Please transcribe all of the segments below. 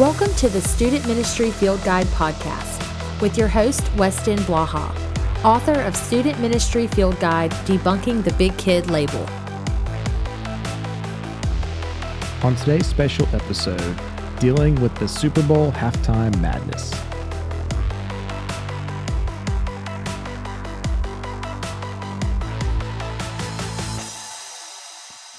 Welcome to the Student Ministry Field Guide podcast with your host, Weston Blaha, author of Student Ministry Field Guide Debunking the Big Kid Label. On today's special episode, dealing with the Super Bowl halftime madness.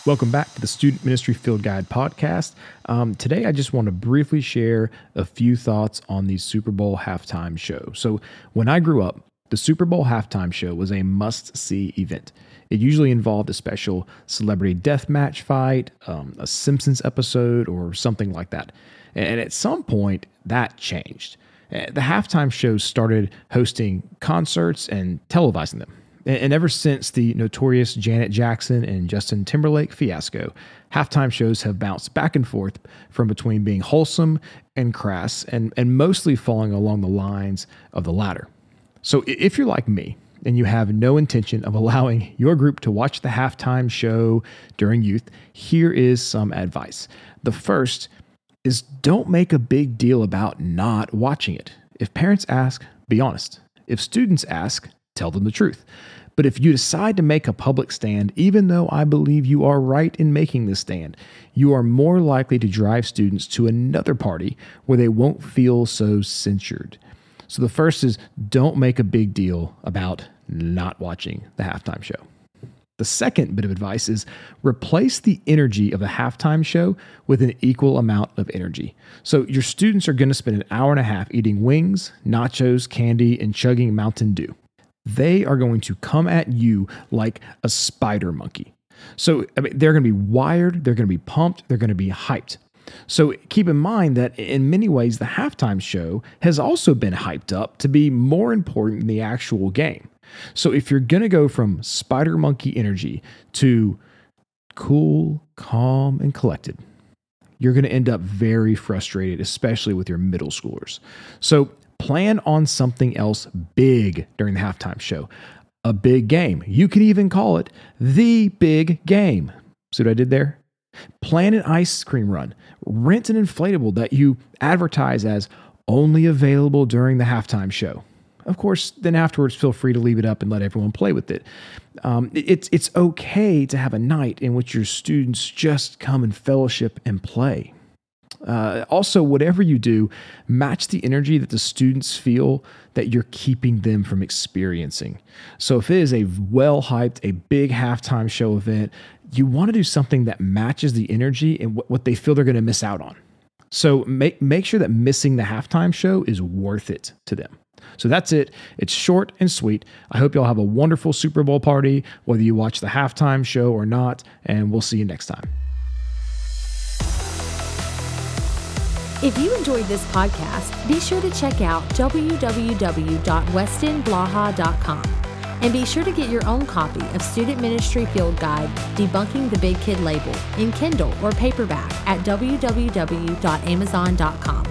Welcome back to the Student Ministry Field Guide podcast. Um, today, I just want to briefly share a few thoughts on the Super Bowl halftime show. So, when I grew up, the Super Bowl halftime show was a must see event. It usually involved a special celebrity death match fight, um, a Simpsons episode, or something like that. And at some point, that changed. The halftime shows started hosting concerts and televising them. And ever since the notorious Janet Jackson and Justin Timberlake fiasco, halftime shows have bounced back and forth from between being wholesome and crass and, and mostly falling along the lines of the latter. So if you're like me and you have no intention of allowing your group to watch the halftime show during youth, here is some advice. The first is don't make a big deal about not watching it. If parents ask, be honest. If students ask, tell them the truth. But if you decide to make a public stand, even though I believe you are right in making this stand, you are more likely to drive students to another party where they won't feel so censured. So the first is don't make a big deal about not watching the halftime show. The second bit of advice is replace the energy of the halftime show with an equal amount of energy. So your students are going to spend an hour and a half eating wings, nachos, candy, and chugging Mountain Dew they are going to come at you like a spider monkey. So I mean, they're going to be wired, they're going to be pumped, they're going to be hyped. So keep in mind that in many ways, the halftime show has also been hyped up to be more important than the actual game. So if you're going to go from spider monkey energy to cool, calm, and collected, you're going to end up very frustrated, especially with your middle schoolers. So plan on something else big during the halftime show. A big game. You could even call it the big game. See what I did there? Plan an ice cream run. Rent an inflatable that you advertise as only available during the halftime show. Of course, then afterwards, feel free to leave it up and let everyone play with it. Um, it's it's okay to have a night in which your students just come and fellowship and play. Uh, also, whatever you do, match the energy that the students feel that you're keeping them from experiencing. So, if it is a well hyped, a big halftime show event, you want to do something that matches the energy and what they feel they're going to miss out on. So, make, make sure that missing the halftime show is worth it to them. So that's it. It's short and sweet. I hope y'all have a wonderful Super Bowl party, whether you watch the halftime show or not, and we'll see you next time. If you enjoyed this podcast, be sure to check out www.westonblaha.com and be sure to get your own copy of Student Ministry Field Guide Debunking the Big Kid Label in Kindle or paperback at www.amazon.com.